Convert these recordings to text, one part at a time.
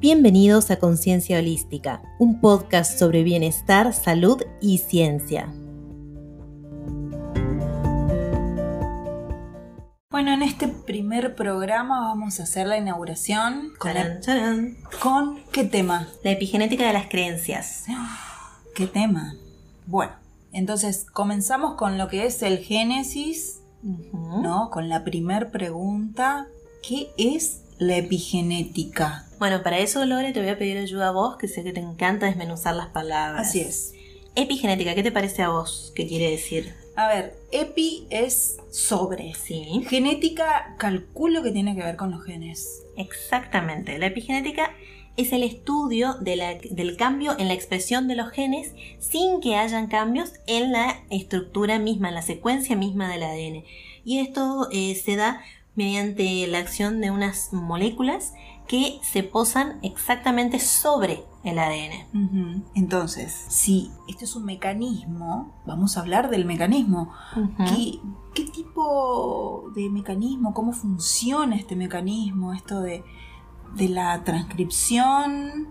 Bienvenidos a Conciencia Holística, un podcast sobre bienestar, salud y ciencia. Bueno, en este primer programa vamos a hacer la inauguración con, ¿qué tema? La epigenética de las creencias. ¿Qué tema? Bueno, entonces comenzamos con lo que es el génesis. ¿no? Con la primer pregunta, ¿qué es la epigenética? Bueno, para eso, Lore, te voy a pedir ayuda a vos, que sé que te encanta desmenuzar las palabras. Así es. Epigenética, ¿qué te parece a vos? ¿Qué quiere decir? A ver, epi es sobre. Sí, Genética, calculo que tiene que ver con los genes. exactamente. La epigenética es el estudio de la- del cambio en la expresión de los genes sin que hayan cambios en la estructura misma, en la secuencia misma del ADN. Y esto eh, se da mediante la acción de unas moléculas que se posan exactamente sobre el ADN. Entonces, si este es un mecanismo, vamos a hablar del mecanismo. ¿Qué, qué tipo de mecanismo? ¿Cómo funciona este mecanismo? Esto de, de la transcripción,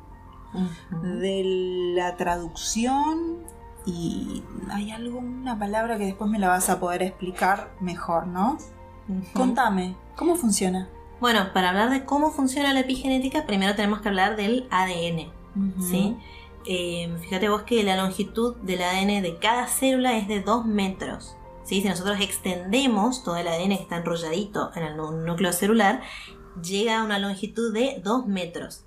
de la traducción y hay alguna palabra que después me la vas a poder explicar mejor, ¿no? Contame, ¿cómo funciona? Bueno, para hablar de cómo funciona la epigenética, primero tenemos que hablar del ADN. ¿sí? Eh, fíjate vos que la longitud del ADN de cada célula es de 2 metros. ¿sí? Si nosotros extendemos todo el ADN que está enrolladito en el nú- núcleo celular, llega a una longitud de 2 metros.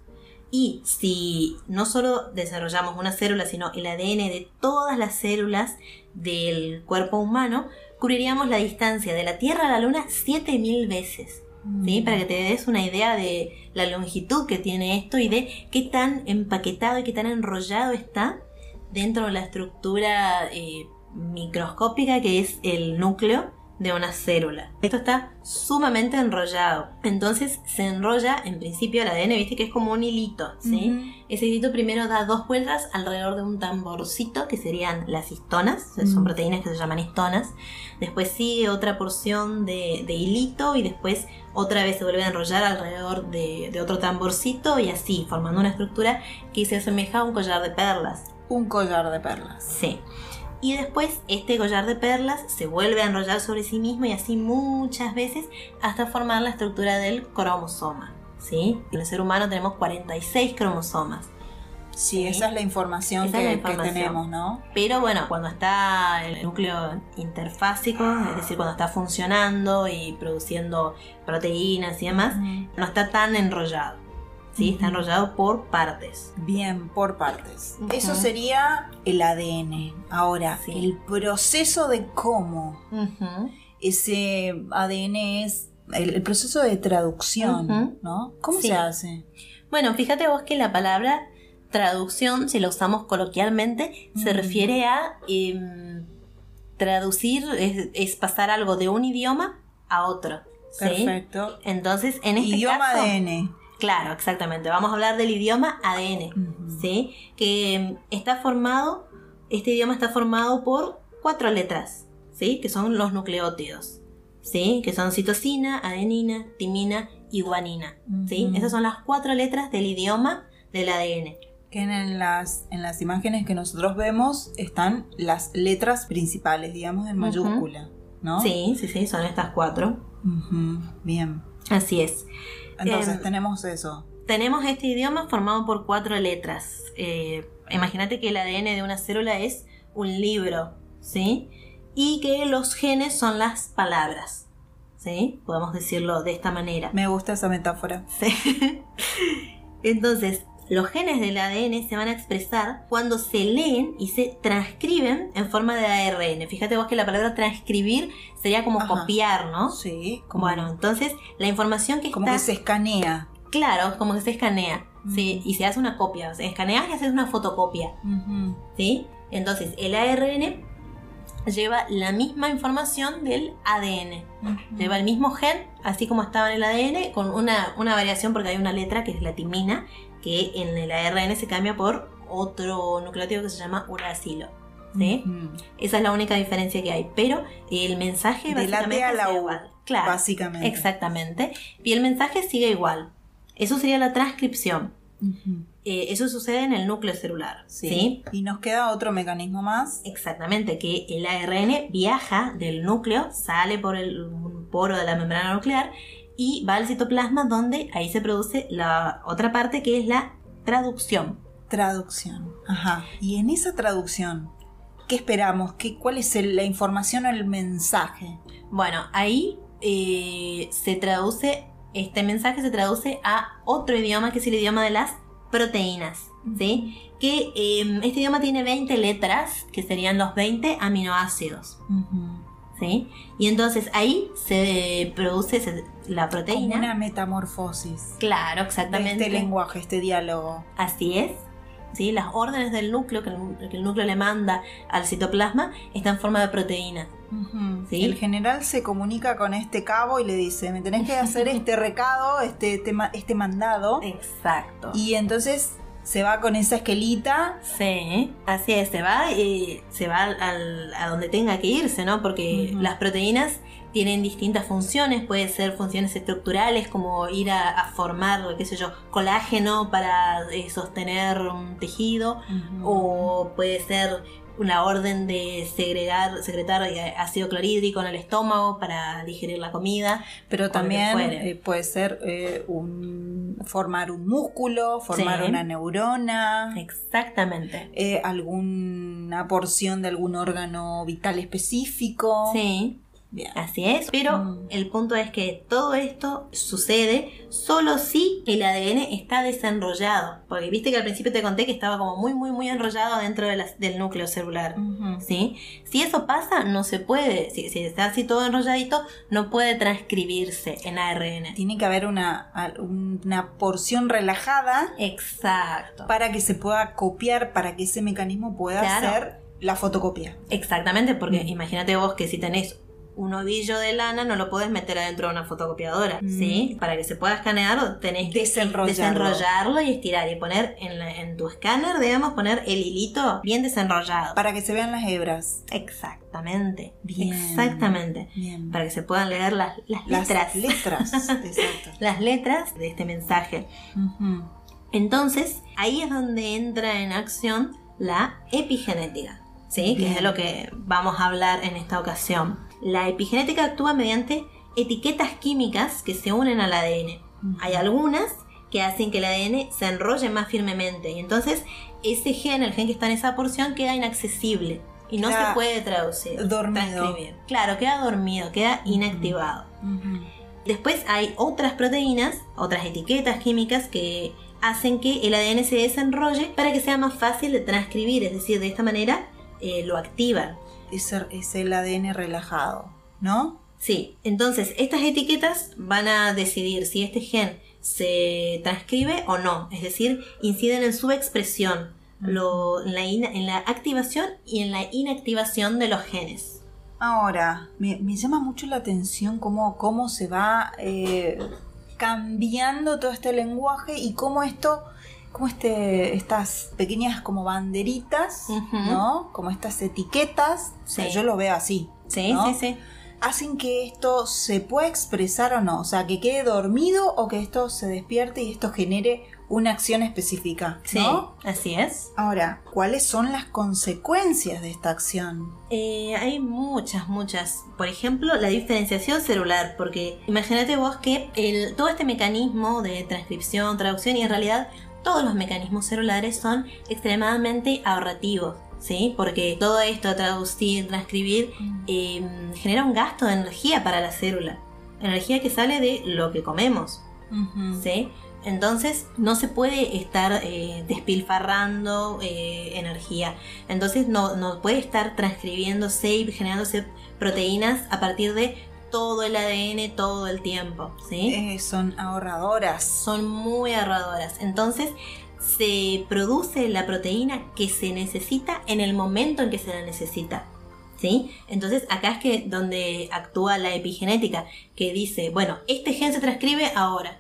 Y si no solo desarrollamos una célula, sino el ADN de todas las células del cuerpo humano, cubriríamos la distancia de la Tierra a la Luna 7000 veces. ¿sí? Mm. Para que te des una idea de la longitud que tiene esto y de qué tan empaquetado y qué tan enrollado está dentro de la estructura eh, microscópica que es el núcleo de una célula. Esto está sumamente enrollado. Entonces se enrolla en principio el ADN, viste que es como un hilito, ¿sí? Ese hilito primero da dos vueltas alrededor de un tamborcito, que serían las histonas, son Mm. proteínas que se llaman histonas. Después sigue otra porción de, de hilito y después otra vez se vuelve a enrollar alrededor de, de otro tamborcito y así, formando una estructura que se asemeja a un collar de perlas. Un collar de perlas. Sí. Y después este collar de perlas se vuelve a enrollar sobre sí mismo y así muchas veces hasta formar la estructura del cromosoma. ¿Sí? En el ser humano tenemos 46 cromosomas. Sí, Sí. esa es la información, que, es la que información. tenemos, ¿no? Pero bueno, cuando está el núcleo interfásico, es decir, cuando está funcionando y produciendo proteínas y demás, no está tan enrollado. ¿Sí? Está enrollado por partes. Bien, por partes. Eso sería el ADN. Ahora, Sí. el proceso de cómo ese ADN es el, el proceso de traducción. ¿no? ¿Cómo Sí. se hace? Bueno, fíjate vos que la palabra traducción, si la usamos coloquialmente, se refiere a em, traducir, es, es pasar algo de un idioma a otro. ¿sí? Perfecto. Entonces, en este Idioma caso, ADN. Claro, exactamente. Vamos a hablar del idioma ADN, Ujú. ¿sí? Que em, está formado, este idioma está formado por cuatro letras, ¿sí? Que son los nucleótidos, ¿sí? Que son citosina, adenina, timina y guanina, ¿sí? Ujú. Esas son las cuatro letras del idioma del ADN. Que en las, en las imágenes que nosotros vemos están las letras principales, digamos, en mayúscula, ¿no? Sí, sí, sí, son estas cuatro. Bien. Así es. Entonces Em, tenemos eso. Tenemos este idioma formado por cuatro letras. Eh, Imagínate que el ADN de una célula es un libro, ¿sí? Y que los genes son las palabras, ¿sí? Podemos decirlo de esta manera. Me gusta esa metáfora. Sí. Entonces, los genes del ADN se van a expresar cuando se leen y se transcriben en forma de ARN. Fíjate vos que la palabra transcribir sería como Ajá. copiar, ¿no? Sí, como, Bueno, entonces la información que como está... que se escanea. Claro, como que se escanea, ¿sí? Ujú. Y se hace una copia. O sea, escaneas y haces una fotocopia. ¿sí? Entonces, el ARN lleva la misma información del ADN. Lleva el mismo gen, así como estaba en el ADN, con una, una variación porque hay una letra que es la timina, que en el ARN se cambia por otro nucleótido que se llama uracilo. ¿sí? Esa es la única diferencia que hay. Pero el mensaje De la T básicamente a la sigue U, igual. Claro, Básicamente. exactamente. Y el mensaje sigue igual. Eso sería la transcripción. Eh, eso sucede en el núcleo celular. Sí. Y nos queda otro mecanismo más. Exactamente, que el ARN viaja del núcleo, sale por el poro de la membrana nuclear y va al citoplasma donde ahí se produce la otra parte que es la traducción. Traducción. Ajá. Y en esa traducción, ¿qué esperamos? ¿Qué, ¿Cuál es la información o el mensaje? Bueno, ahí eh, se traduce, este mensaje se traduce a otro idioma que es el idioma de las proteínas, ¿sí? Que em, este idioma tiene 20 letras, que serían los 20 aminoácidos. ¿Sí? Y entonces ahí se produce la proteína. una metamorfosis. Claro, exactamente. este lenguaje, este diálogo. Así es. ¿Sí? Las órdenes del núcleo que el, núcleo le manda al citoplasma están en forma de proteína. El general se comunica con este cabo y le dice, me tenés que hacer este recado, este, este, este mandado. Exacto. Y entonces se va con esa esquelita. Sí, así es, se va y se va al, a donde tenga que irse, ¿no? Porque las proteínas tienen distintas funciones, puede ser funciones estructurales como ir a, formar, qué sé yo, colágeno para eh, sostener un tejido, o puede ser una orden de segregar, secretar eh, ácido clorhídrico en el estómago para digerir la comida. Pero también eh, puede ser eh, un, formar un músculo, formar una neurona. Exactamente. alguna porción de algún órgano vital específico. Sí. Así es, pero mm. el punto es que todo esto sucede solo si el ADN está desenrollado. Porque viste que al principio te conté que estaba como muy, muy, muy enrollado dentro del núcleo celular. ¿sí? Si eso pasa, no se puede. Si, está así todo enrolladito, no puede transcribirse en ARN. Tiene que haber una, una porción relajada. Exacto. Para que se pueda copiar, para que ese mecanismo pueda hacer la fotocopia. Exactamente, porque mm. imagínate vos que si tenés un ovillo de lana no lo puedes meter adentro de una fotocopiadora, mm. ¿sí? Para que se pueda escanear tenés que desenrollarlo, y estirar y poner en, tu escáner, digamos, poner el hilito bien desenrollado. Para que se vean las hebras. Exactamente. Bien. Exactamente. Para que se puedan leer las, las letras. Las letras, exacto. las letras de este mensaje. Entonces, ahí es donde entra en acción la epigenética. ¿sí? Que es de lo que vamos a hablar en esta ocasión. La epigenética actúa mediante etiquetas químicas que se unen al ADN. Hay algunas que hacen que el ADN se enrolle más firmemente y entonces ese gen, el gen que está en esa porción, queda inaccesible y no se puede traducir. Dormido. Claro, queda dormido, queda inactivado. Después hay otras proteínas, otras etiquetas químicas que hacen que el ADN se desenrolle para que sea más fácil de transcribir, es decir, de esta manera eh, lo activan es, el ADN relajado, ¿no? Sí, entonces estas etiquetas van a decidir si este gen se transcribe o no, es decir, inciden en su expresión, en, la activación y en la inactivación de los genes. Ahora, me, llama mucho la atención cómo, cómo se va eh, cambiando todo este lenguaje y cómo esto como este, estas pequeñas como banderitas, ¿no? Como estas etiquetas. yo lo veo así. Sí, sí, sí. Hacen que esto se pueda expresar o no. O sea, que quede dormido o que esto se despierte y esto genere una acción específica. ¿no? Sí, así es. Ahora, ¿cuáles son las consecuencias de esta acción? Eh, hay muchas, muchas. Por ejemplo, la diferenciación celular, porque imagínate vos que el, todo este mecanismo de transcripción, traducción y en realidad todos los mecanismos celulares son extremadamente ahorrativos. ¿Sí? Porque todo esto, traducir, transcribir, em, genera un gasto de energía para la célula. Energía que sale de lo que comemos. ¿sí? Entonces no se puede estar eh, despilfarrando eh, energía. Entonces no, no puede estar transcribiéndose y generándose proteínas a partir de todo el ADN todo el tiempo, ¿sí? Eh, son ahorradoras. Son muy ahorradoras. Entonces, se produce la proteína que se necesita en el momento en que se la necesita. ¿Sí? Entonces acá es que donde actúa la epigenética, que dice, bueno, este gen se transcribe ahora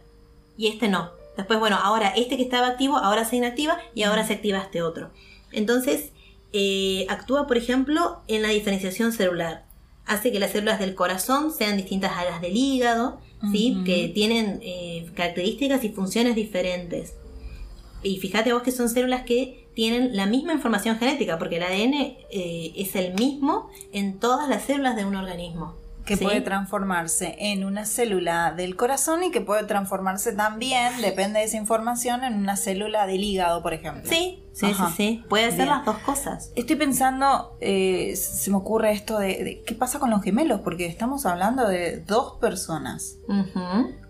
y este no. Después, bueno, ahora este que estaba activo, ahora se inactiva y ahora se activa este otro. Entonces, eh, actúa, por ejemplo, en la diferenciación celular hace que las células del corazón sean distintas a las del hígado, ¿sí? que tienen eh, características y funciones diferentes. y fíjate vos que son células que tienen la misma información genética, porque el ADN eh, es el mismo en todas las células de un organismo. Que ¿sí? puede transformarse en una célula del corazón y que puede transformarse también, depende de esa información, en una célula del hígado, por ejemplo. Sí, sí, Ajá. sí, sí. Puede ser Bien. las dos cosas. Estoy pensando, eh, se me ocurre esto de, de qué pasa con los gemelos, porque estamos hablando de dos personas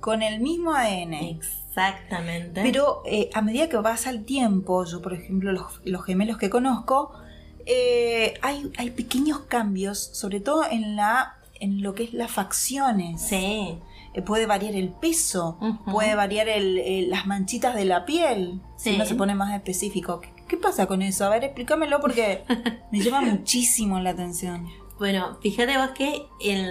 con el mismo ADN. Exactamente. Pero eh, a medida que pasa el tiempo, yo por ejemplo los, los gemelos que conozco, eh, hay, hay pequeños cambios, sobre todo en la en lo que es las facciones. sí. Eh, puede variar el peso, puede variar el- el- las manchitas de la piel, si Sí. uno se pone más específico. ¿Qué, qué pasa con eso? A ver, explícamelo porque me llama muchísimo la atención. Bueno, fíjate vos que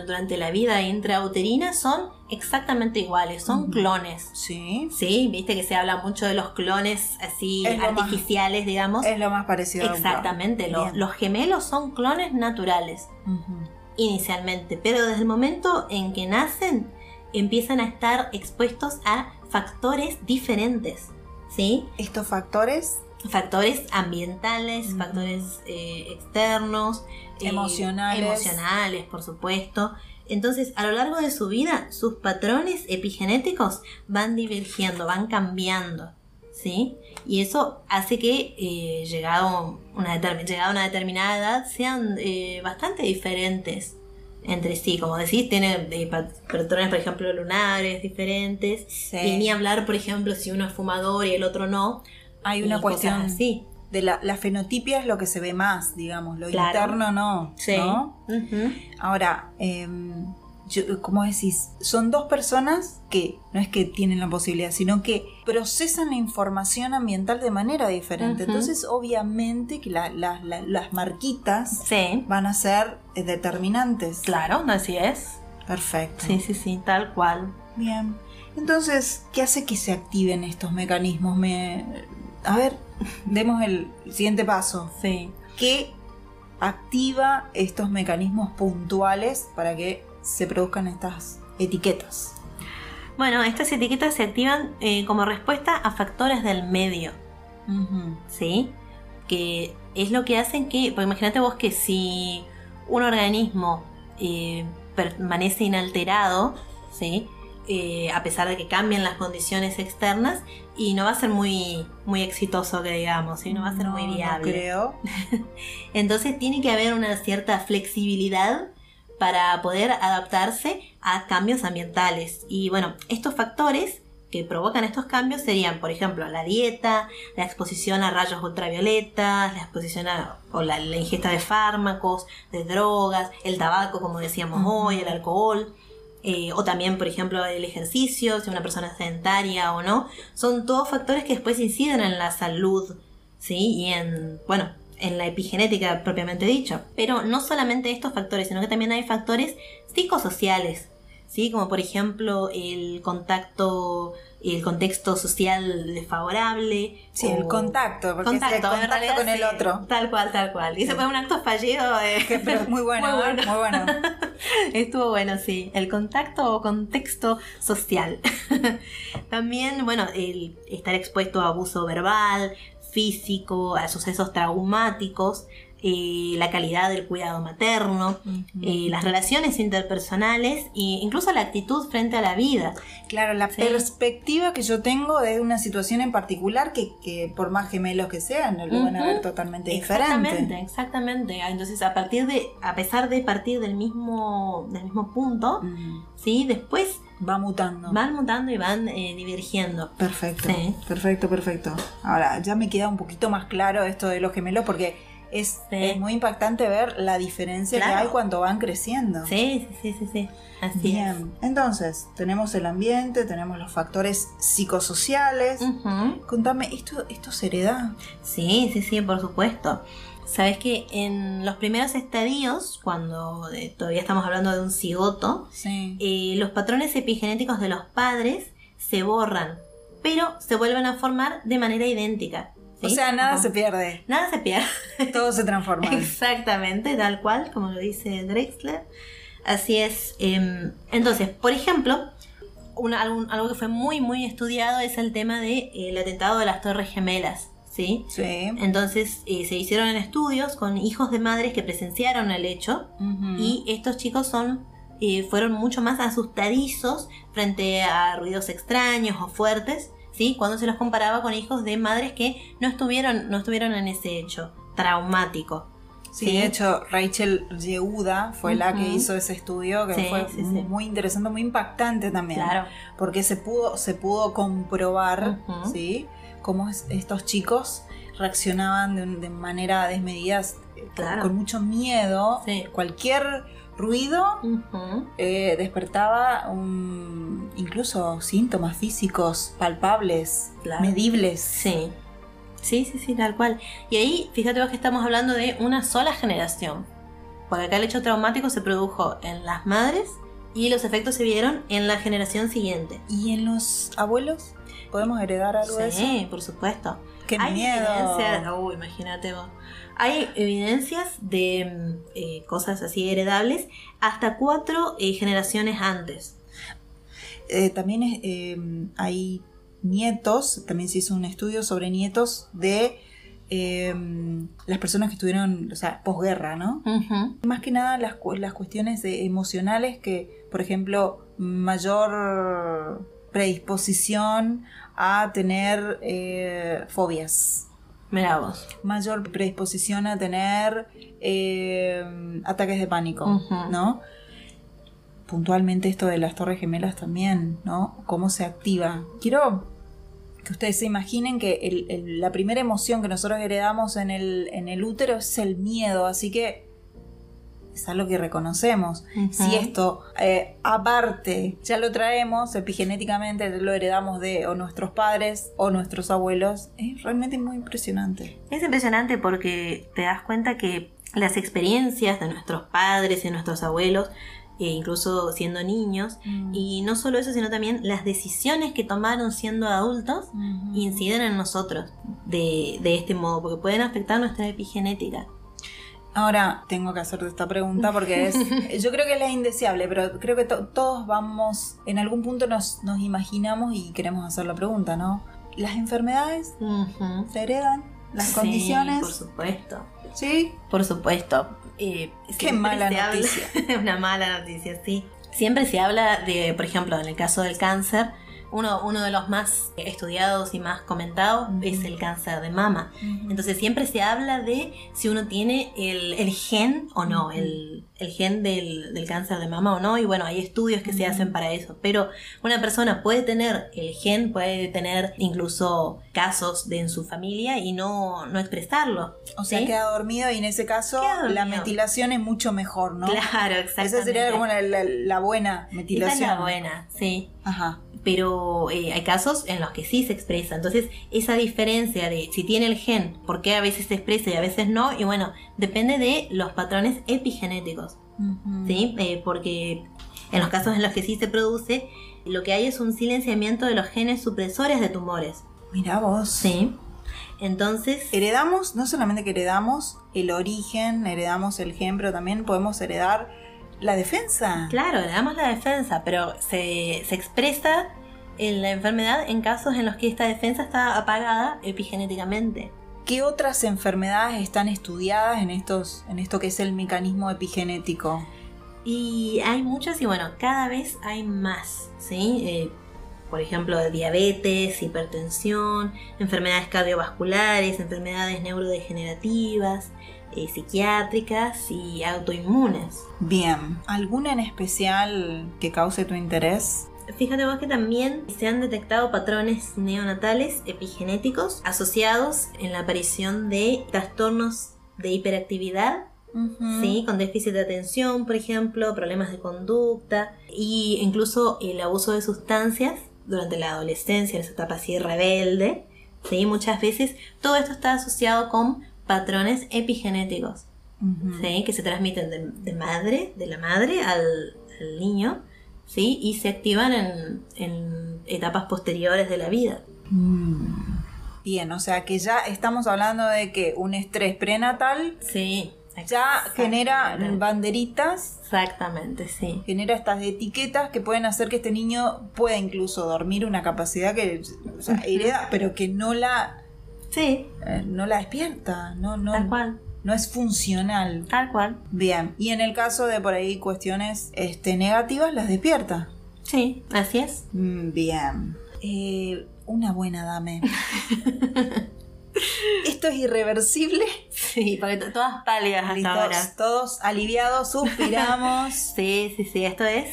durante la vida intrauterina son exactamente iguales, son clones. Sí, Sí, viste que se habla mucho de los clones así Es lo más- artificiales, digamos. es lo más parecido a un clon. Exactamente, los gemelos son clones naturales. Inicialmente, pero desde el momento en que nacen empiezan a estar expuestos a factores diferentes, ¿sí? Estos factores Factores ambientales, factores eh, externos, eh, Emocionales. emocionales, por supuesto. Entonces, a lo largo de su vida, sus patrones epigenéticos van divergiendo, van cambiando, ¿sí? Y eso hace que, eh, llegado, una llegado a una determinada edad, sean eh, bastante diferentes entre sí. Como decís, tienen eh, pa- patrones, por ejemplo, lunares diferentes. Sí. Y ni hablar, por ejemplo, si uno es fumador y el otro no. hay una cuestión así. de la, la fenotipia es lo que se ve más, digamos, lo Claro. interno no, Sí. ¿no? Ujú. Ahora, em, yo- ¿cómo decís? Son dos personas que no es que tienen la posibilidad, sino que procesan la información ambiental de manera diferente. Entonces, obviamente que la- la- la- las marquitas Sí, van a ser eh, determinantes. claro, así es. Perfecto. Sí, sí, sí, tal cual. Bien. Entonces, ¿qué hace que se activen estos mecanismos? Me... A ver, demos el siguiente paso. Sí. ¿Qué activa estos mecanismos puntuales para que se produzcan estas etiquetas? Bueno, estas etiquetas se activan eh, como respuesta a factores del medio. ¿sí? Que es lo que hacen que, pues imagínate vos que si un organismo eh, permanece inalterado, ¿sí? Eh, a pesar de que cambien las condiciones externas, y no va a ser muy, muy exitoso, que digamos, ¿sí? no va a ser muy No, no viable. creo. Entonces tiene que haber una cierta flexibilidad para poder adaptarse a cambios ambientales. Y bueno, estos factores que provocan estos cambios serían, por ejemplo, la dieta, la exposición a rayos ultravioletas, la exposición a, o la, la ingesta de fármacos, de drogas, el tabaco, como decíamos hoy, el alcohol. eh, o también, por ejemplo, el ejercicio, si una persona es sedentaria o no, son todos factores que después inciden en la salud, ¿sí? Y en, bueno, en la epigenética propiamente dicho. Pero no solamente estos factores, sino que también hay factores psicosociales, ¿sí? Como por ejemplo el contacto, el contexto social desfavorable. Sí, o- el contacto, porque Contacto, es el contacto realidad con el sí, otro. Tal cual, tal cual. Y ese fue un acto fallido. eh. Que- pero muy bueno, Muy bueno. ¿eh? muy bueno. Estuvo bueno, sí. El contacto o contexto social. También, bueno, el estar expuesto a abuso verbal, físico, a sucesos traumáticos, eh, la calidad del cuidado materno, eh, las relaciones interpersonales e incluso la actitud frente a la vida. Claro, la Sí. perspectiva que yo tengo de una situación en particular que, que por más gemelos que sean, lo van a ver totalmente Exactamente, diferente. exactamente. Ah, Entonces, a partir de, a pesar de partir del mismo, del mismo punto, Mm, sí, después Va mutando. van mutando y van eh, divergiendo. Perfecto, Sí. perfecto, perfecto. Ahora, ya me queda un poquito más claro esto de los gemelos porque es, Sí. es muy impactante ver la diferencia Claro. que hay cuando van creciendo. Sí, sí, sí, sí, sí. Así Bien, entonces tenemos el ambiente, tenemos los factores psicosociales. es. Ujú. Contame, ¿esto, ¿esto se hereda? Sí, sí, sí, por supuesto. Sabes que en los primeros estadios, cuando eh, todavía estamos hablando de un cigoto, Sí. eh, los patrones epigenéticos de los padres se borran, pero se vuelven a formar de manera idéntica. ¿Sí? O sea, nada Ajá. se pierde, Nada se pierde. todo se transforma. Exactamente, tal cual, como lo dice Drexler. Así es. em, entonces, por ejemplo, una- algo que fue muy, muy estudiado es el tema del el atentado de las Torres Gemelas, ¿sí? Sí. Entonces eh, se hicieron estudios con hijos de madres que presenciaron el hecho y estos chicos son eh, fueron mucho más asustadizos frente a ruidos extraños o fuertes, ¿sí? Cuando se los comparaba con hijos de madres que no estuvieron no estuvieron en ese hecho traumático. Sí, Sí. de hecho, Rachel Yehuda fue la que hizo ese estudio que Sí, fue sí, muy interesante, muy impactante también. Claro. Porque se pudo, se pudo comprobar. ¿sí? Cómo es- estos chicos reaccionaban de, manera desmedida, eh, con- Claro. con mucho miedo. Sí. Cualquier ruido eh, despertaba un- incluso síntomas físicos palpables, Claro. medibles. Sí. Sí, sí, sí, tal cual. Y ahí, fíjate vos que estamos hablando de una sola generación. Porque acá el hecho traumático se produjo en las madres y los efectos se vieron en la generación siguiente. ¿Y en los abuelos? ¿Podemos heredar algo de eso? Sí, por supuesto. ¡Qué Hay miedo! uy, imagínate vos. Hay evidencias de mm, eh, cosas así heredables hasta cuatro eh, generaciones antes. Eh, también hay nietos, también se hizo un estudio sobre nietos de las personas que estuvieron, o sea, posguerra, ¿no? Más que nada las, las cuestiones emocionales que, por ejemplo, mayor predisposición a tener eh, fobias, Mirá vos. mayor predisposición a tener eh, ataques de pánico. ¿no? Puntualmente esto de las torres gemelas también, ¿no? Cómo se activa. Quiero que ustedes se imaginen que el- el- la primera emoción que nosotros heredamos en el, en el útero es el miedo, así que es algo que reconocemos. Ujú. Si esto, eh, aparte, ya lo traemos epigenéticamente, lo heredamos de o nuestros padres o nuestros abuelos, es realmente muy impresionante. Es impresionante porque te das cuenta que las experiencias de nuestros padres y de nuestros abuelos, e incluso siendo niños, Mm. y no solo eso, sino también las decisiones que tomaron siendo adultos, inciden en nosotros de, de este modo, porque pueden afectar nuestra epigenética. Ahora tengo que hacerte esta pregunta porque es, yo creo que es la indeseable, pero creo que to- todos vamos, en algún punto nos, nos imaginamos y queremos hacer la pregunta, ¿no? ¿Las enfermedades se heredan? ¿Las Sí, condiciones? Por supuesto. Sí. Por supuesto. Eh, Qué mala habla- noticia. Una mala noticia, sí. Siempre se habla de, por ejemplo, en el caso del cáncer, uno, uno de los más estudiados y más comentados es el cáncer de mama. Entonces siempre se habla de si uno tiene el, el gen o no, el, el gen del, del cáncer de mama o no, y bueno, hay estudios que se hacen para eso, pero una persona puede tener el gen, puede tener incluso casos de en su familia y no, no expresarlo. o sea, ¿sí? queda dormido y en ese caso la metilación es mucho mejor, ¿no? Claro. Esa sería como la, la- la buena Esa metilación. es la buena, sí. Ajá. Pero eh, hay casos en los que sí se expresa. Entonces, esa diferencia de si tiene el gen, por qué a veces se expresa y a veces no, y bueno, depende de los patrones epigenéticos, ¿sí? Eh, porque en los casos en los que sí se produce, lo que hay es un silenciamiento de los genes supresores de tumores, Mirá vos. ¿sí? Entonces, Heredamos, no solamente que heredamos el origen, heredamos el gen, pero también podemos heredar la defensa. claro, le damos la defensa, pero se, se expresa en la enfermedad en casos en los que esta defensa está apagada epigenéticamente. ¿Qué otras enfermedades están estudiadas en estos, en esto que es el mecanismo epigenético? Y hay muchas y bueno, cada vez hay más, ¿sí? Eh, por ejemplo, diabetes, hipertensión, enfermedades cardiovasculares, enfermedades neurodegenerativas, eh, psiquiátricas y autoinmunes. Bien, ¿alguna en especial que cause tu interés? Fíjate vos que también se han detectado patrones neonatales epigenéticos asociados en la aparición de trastornos de hiperactividad. ¿sí? Con déficit de atención, por ejemplo, problemas de conducta e incluso el abuso de sustancias durante la adolescencia, en esa etapa así rebelde, ¿sí? Muchas veces todo esto está asociado con patrones epigenéticos. ¿sí? Que se transmiten de, de madre, de la madre al, al niño, ¿sí? Y se activan en, en etapas posteriores de la vida. Mm. Bien, o sea que ya estamos hablando de que un estrés prenatal Sí, ya genera banderitas, Exactamente, sí. genera estas etiquetas que pueden hacer que este niño pueda incluso dormir una capacidad que o sea, hereda, pero que no la Sí, eh, no la despierta, no, no, tal cual, no es funcional. tal cual. Bien, y en el caso de por ahí cuestiones este, negativas, las despierta. Sí, así es. Mm, Bien. Eh, una buena dame. ¿Esto es irreversible? Sí, porque todas pálidas hasta ahora. todos aliviados, suspiramos. Sí, sí, sí, esto es,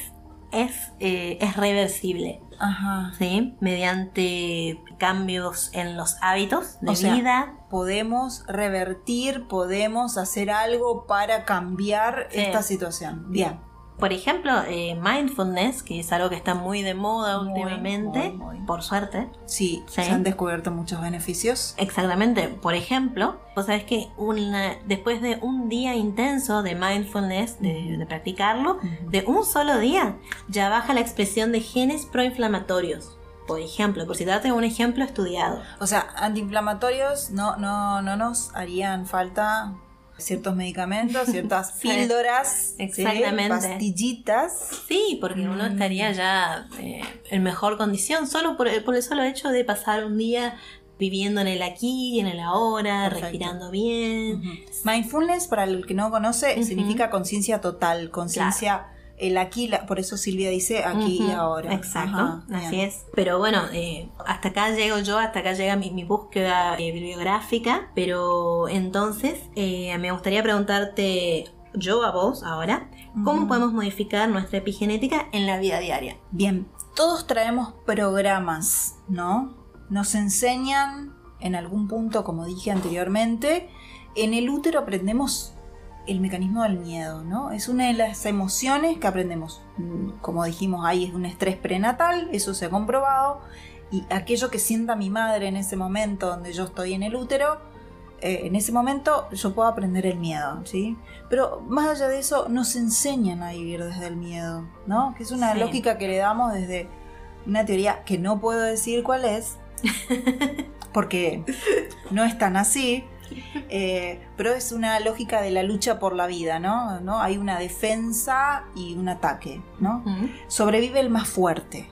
es, eh, es reversible. Ajá. ¿sí? Mediante cambios en los hábitos de O sea, vida. Podemos revertir, podemos hacer algo para cambiar Sí. esta situación. Bien. Por ejemplo, eh, mindfulness, que es algo que está muy de moda Muy, últimamente, muy, muy. por suerte. Sí, Sí. se han descubierto muchos beneficios. Exactamente, por ejemplo, vos sabés que una- después de un día intenso de mindfulness, de, de practicarlo, de un solo día, ya baja la expresión de genes proinflamatorios. Por ejemplo, por de un ejemplo estudiado. O sea, antiinflamatorios no, no, no nos harían falta ciertos medicamentos, ciertas píldoras, ¿sí? Exactamente. pastillitas. Sí, porque uno Mm. estaría ya eh, en mejor condición solo por el, por el solo hecho de pasar un día viviendo en el aquí y en el ahora, Perfecto. respirando bien. Mindfulness, para el que no conoce, significa conciencia total, conciencia, el aquí, la- por eso Silvia dice aquí y ahora. Exacto, Ajá, así bien. es. Pero bueno, eh, hasta acá llego yo, hasta acá llega mi, mi búsqueda eh, bibliográfica. Pero entonces eh, me gustaría preguntarte yo a vos ahora, ¿cómo podemos modificar nuestra epigenética en la vida diaria? Bien, todos traemos programas, ¿no? Nos enseñan en algún punto, como dije anteriormente, en el útero aprendemos el mecanismo del miedo, ¿no? Es una de las emociones que aprendemos. Como dijimos, ahí es un estrés prenatal, eso se ha comprobado, y aquello que sienta mi madre en ese momento donde yo estoy en el útero, eh, en ese momento yo puedo aprender el miedo, ¿sí? Pero más allá de eso, nos enseñan a vivir desde el miedo, ¿no? Que es una Sí. lógica que le damos desde una teoría que no puedo decir cuál es, porque no es tan así, eh, pero es una lógica de la lucha por la vida, ¿no? ¿no? Hay una defensa y un ataque, ¿no? Sobrevive el más fuerte.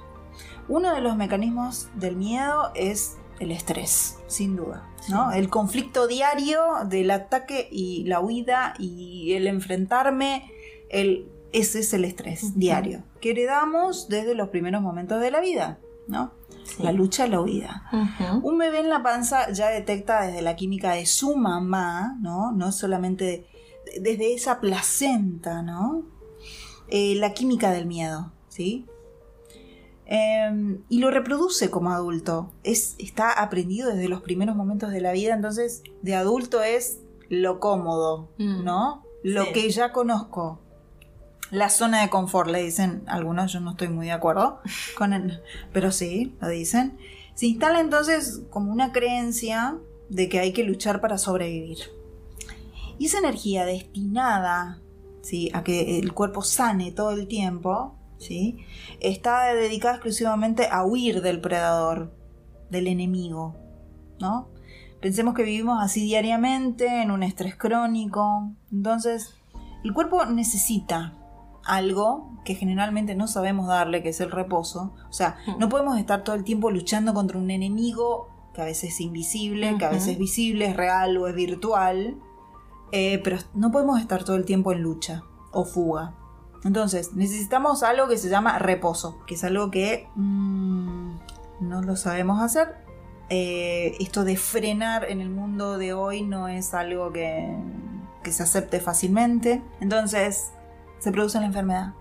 Uno de los mecanismos del miedo es el estrés, sin duda. ¿no? El conflicto diario del ataque y la huida y el enfrentarme, el, ese es el estrés diario que heredamos desde los primeros momentos de la vida. ¿no? Sí. La lucha, la huida. Un bebé en la panza ya detecta desde la química de su mamá, ¿no? No solamente desde esa placenta, ¿no? Eh, la química del miedo, ¿sí? Eh, y lo reproduce como adulto. Es, está aprendido desde los primeros momentos de la vida, entonces de adulto es lo cómodo, Mm. ¿no? Lo Sí. que ya conozco. La zona de confort, le dicen algunos, yo no estoy muy de acuerdo con el, pero sí, lo dicen. Se instala entonces como una creencia de que hay que luchar para sobrevivir. Y esa energía destinada ¿sí? a que el cuerpo sane todo el tiempo, ¿sí? está dedicada exclusivamente a huir del predador, del enemigo. ¿no? Pensemos que vivimos así diariamente, en un estrés crónico. Entonces, el cuerpo necesita algo que generalmente no sabemos darle, que es el reposo. O sea, no podemos estar todo el tiempo luchando contra un enemigo que a veces es invisible, que a veces es visible, es real o es virtual. Eh, pero no podemos estar todo el tiempo en lucha o fuga. Entonces, necesitamos algo que se llama reposo, que es algo que mm, no lo sabemos hacer. Eh, esto de frenar en el mundo de hoy no es algo que, que se acepte fácilmente. Entonces, se produce la enfermedad.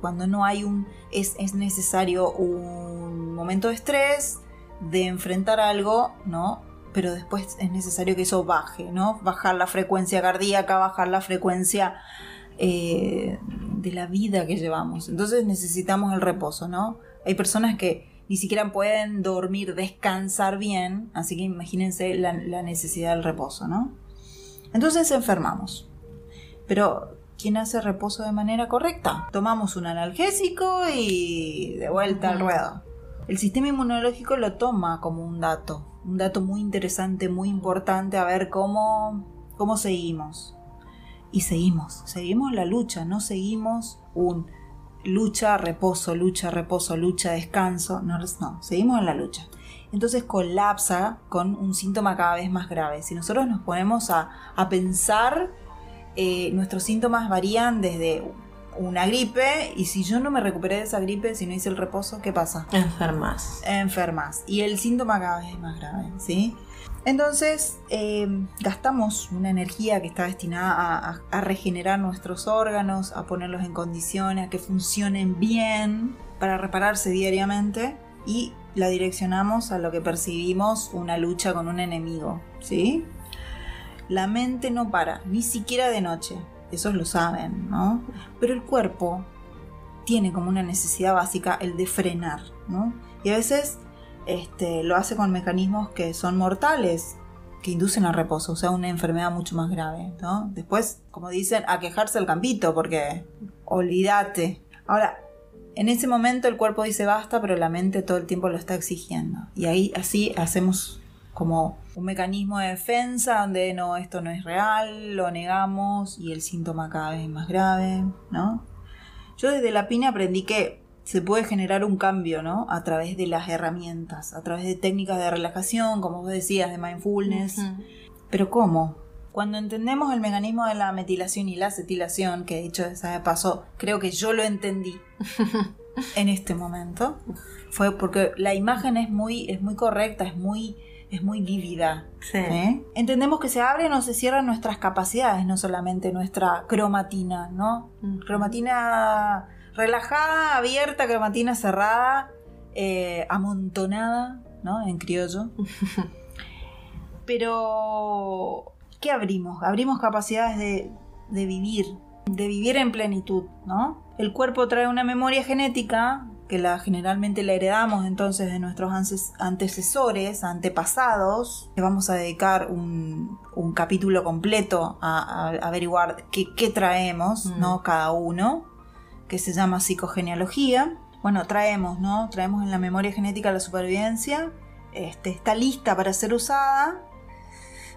Cuando no hay un. Es, es necesario un momento de estrés, de enfrentar algo, ¿no? Pero después es necesario que eso baje, ¿no? Bajar la frecuencia cardíaca, bajar la frecuencia eh, de la vida que llevamos. Entonces necesitamos el reposo, ¿no? Hay personas que ni siquiera pueden dormir, descansar bien, así que imagínense la, la necesidad del reposo, ¿no? Entonces enfermamos. Pero, ¿quién hace reposo de manera correcta? Tomamos un analgésico y de vuelta al ruedo. El sistema inmunológico lo toma como un dato, un dato muy interesante, muy importante, a ver cómo, cómo seguimos. y seguimos, seguimos la lucha, no seguimos un lucha, reposo, lucha, reposo, lucha, descanso, no, no, seguimos en la lucha. Entonces colapsa con un síntoma cada vez más grave. Si nosotros nos ponemos a, pensar, eh, nuestros síntomas varían desde una gripe y si yo no me recuperé de esa gripe, si no hice el reposo, ¿qué pasa? Enfermas. Enfermas. Y el síntoma cada vez es más grave, ¿sí? Entonces em, gastamos una energía que está destinada a, regenerar nuestros órganos, a ponerlos en condiciones, a que funcionen bien para repararse diariamente y la direccionamos a lo que percibimos una lucha con un enemigo, ¿sí? La mente no para, ni siquiera de noche, esos lo saben, ¿no? Pero el cuerpo tiene como una necesidad básica el de frenar, ¿no? Y a veces este, lo hace con mecanismos que son mortales, que inducen al reposo, o sea, una enfermedad mucho más grave, ¿no? Después, como dicen, a quejarse el campito, porque olvídate. Ahora, en ese momento el cuerpo dice basta, pero la mente todo el tiempo lo está exigiendo. Y ahí así hacemos como un mecanismo de defensa donde no, esto no es real, lo negamos y el síntoma cada vez es más grave, ¿no? Yo desde la pina aprendí que se puede generar un cambio, ¿no? A través de las herramientas, a través de técnicas de relajación, como vos decías, de mindfulness. Pero ¿cómo? Cuando entendemos el mecanismo de la metilación y la acetilación, que de hecho esa paso, creo que yo lo entendí en este momento, fue porque la imagen es muy, es muy correcta, es muy, es muy vívida. ¿eh? Entendemos que se abren o se cierran nuestras capacidades, no solamente nuestra cromatina, ¿no? Cromatina relajada, abierta, cromatina cerrada, eh, amontonada, ¿no? En criollo. Pero, ¿qué abrimos? Abrimos capacidades de, de vivir, de vivir en plenitud, ¿no? El cuerpo trae una memoria genética que la generalmente la heredamos entonces de nuestros antecesores, antepasados. Le vamos a dedicar un, un capítulo completo a, averiguar qué, traemos, ¿no? Mm. Cada uno que se llama psicogenealogía. Bueno, traemos, ¿no? Traemos en la memoria genética la supervivencia. Este, está lista para ser usada.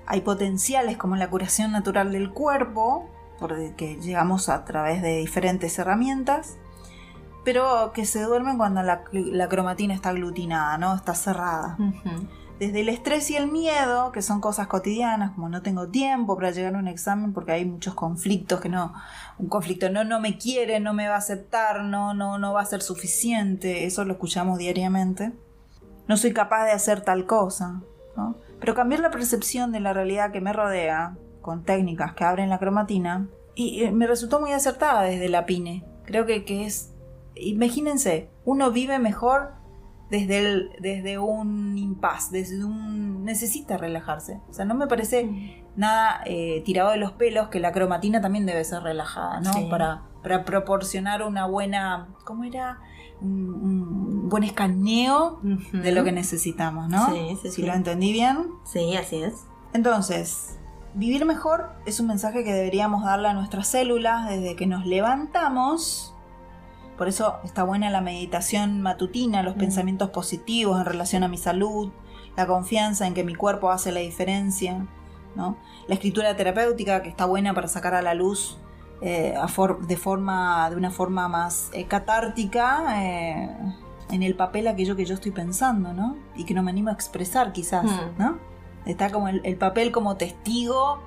Hay potenciales como la curación natural del cuerpo, porque llegamos a través de diferentes herramientas, pero que se duermen cuando la, cromatina está aglutinada, ¿no? Está cerrada desde el estrés y el miedo, que son cosas cotidianas, como no tengo tiempo para llegar a un examen porque hay muchos conflictos que no, un conflicto no, no me quiere, no me va a aceptar, no, no, no va a ser suficiente, eso lo escuchamos diariamente. No soy capaz de hacer tal cosa, ¿no? Pero cambiar la percepción de la realidad que me rodea con técnicas que abren la cromatina y me resultó muy acertada desde la PINE. Creo que, que es, imagínense, uno vive mejor desde, el, desde un impas, desde un... necesita relajarse. O sea, no me parece nada eh, tirado de los pelos que la cromatina también debe ser relajada, ¿no? Para, para proporcionar una buena... ¿Cómo era? Un, buen escaneo de lo que necesitamos, ¿no? Sí, sí, si lo entendí bien. Sí, así es. Entonces, vivir mejor es un mensaje que deberíamos darle a nuestras células desde que nos levantamos por eso está buena la meditación matutina, los mm. pensamientos positivos en relación a mi salud, la confianza en que mi cuerpo hace la diferencia, ¿no? La escritura terapéutica que está buena para sacar a la luz eh, de, forma, de una forma más eh, catártica eh, en el papel aquello que yo estoy pensando, ¿no? Y que no me animo a expresar quizás, mm. ¿no? Está como el papel como testigo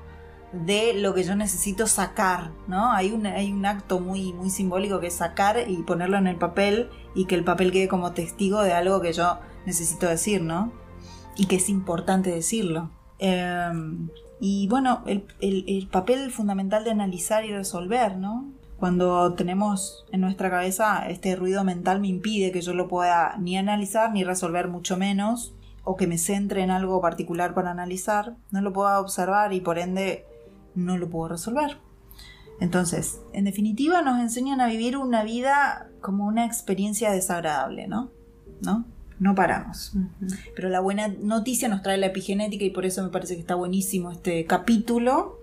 de lo que yo necesito sacar, ¿no? Hay un, hay un acto muy, muy simbólico que es sacar y ponerlo en el papel y que el papel quede como testigo de algo que yo necesito decir, ¿no? Y que es importante decirlo. Em, y bueno, el, el, papel fundamental de analizar y resolver, ¿no? Cuando tenemos en nuestra cabeza este ruido mental me impide que yo lo pueda ni analizar ni resolver mucho menos, o que me centre en algo particular para analizar, no lo puedo observar y por ende no lo puedo resolver. Entonces, en definitiva, nos enseñan a vivir una vida como una experiencia desagradable, ¿no? ¿No? No paramos. Pero la buena noticia nos trae la epigenética y por eso me parece que está buenísimo este capítulo,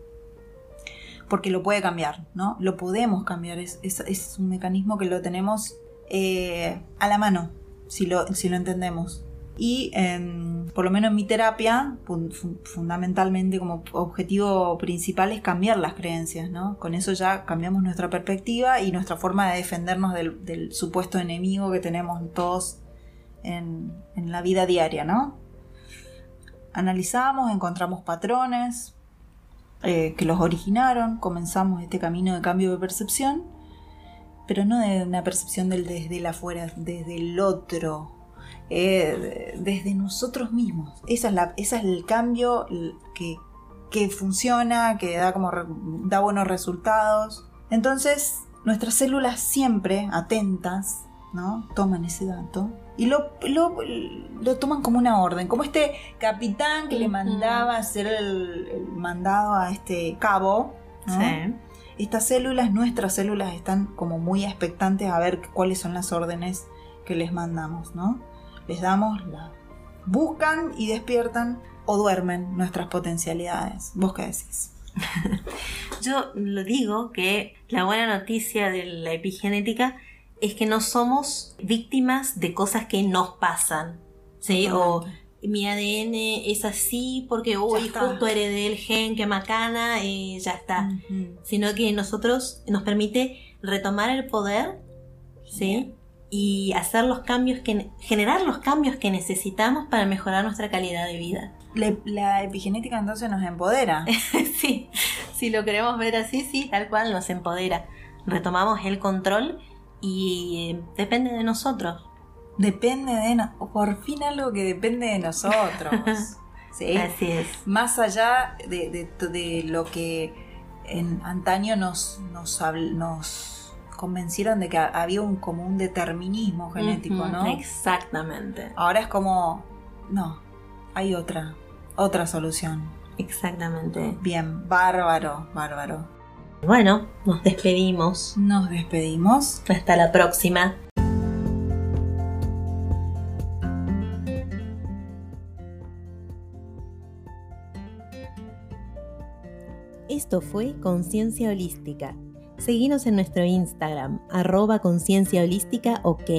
porque lo puede cambiar, ¿no? Lo podemos cambiar, es, es, un mecanismo que lo tenemos eh, a la mano, si lo, si lo entendemos. Y por lo menos en mi terapia, fundamentalmente como objetivo principal es cambiar las creencias, ¿no? Con eso ya cambiamos nuestra perspectiva y nuestra forma de defendernos del, supuesto enemigo que tenemos todos en, en la vida diaria, ¿no? Analizamos, encontramos patrones, eh, que los originaron, comenzamos este camino de cambio de percepción, pero no de una percepción del desde el afuera, desde el otro, eh, desde nosotros mismos. Esa es, la, ese es el cambio que, que funciona, que da, como, da buenos resultados. Entonces, nuestras células siempre atentas, ¿no? Toman ese dato y lo, lo, toman como una orden, como este capitán que le mandaba hacer el, mandado a este cabo. Estas células, nuestras células, están como muy expectantes a ver cuáles son las órdenes que les mandamos, ¿no? Les damos, la, buscan y despiertan o duermen nuestras potencialidades. ¿Vos qué decís? Yo lo digo que la buena noticia de la epigenética es que no somos víctimas de cosas que nos pasan, ¿sí? O mi ADN es así porque hoy justo heredé el gen que macana y ya está. Sino que nosotros nos permite retomar el poder, ¿sí? Y hacer los cambios que generar los cambios que necesitamos para mejorar nuestra calidad de vida. la epigenética entonces nos empodera. sí, si lo queremos ver así, sí, tal cual nos empodera. Retomamos el control y eh, depende de nosotros. Depende de nosotros. Por fin algo que depende de nosotros. ¿sí? Así es. Más allá de, de, lo que en antaño nos, nos, nos convencieron de que había un, como un determinismo genético, ¿no? Exactamente. Ahora es como, no, hay otra, otra solución. Exactamente. Bien, bárbaro, bárbaro. Bueno, nos despedimos. Nos despedimos. Hasta la próxima. Esto fue Conciencia Holística. Seguimos en nuestro Instagram, arroba conciencia holística ok.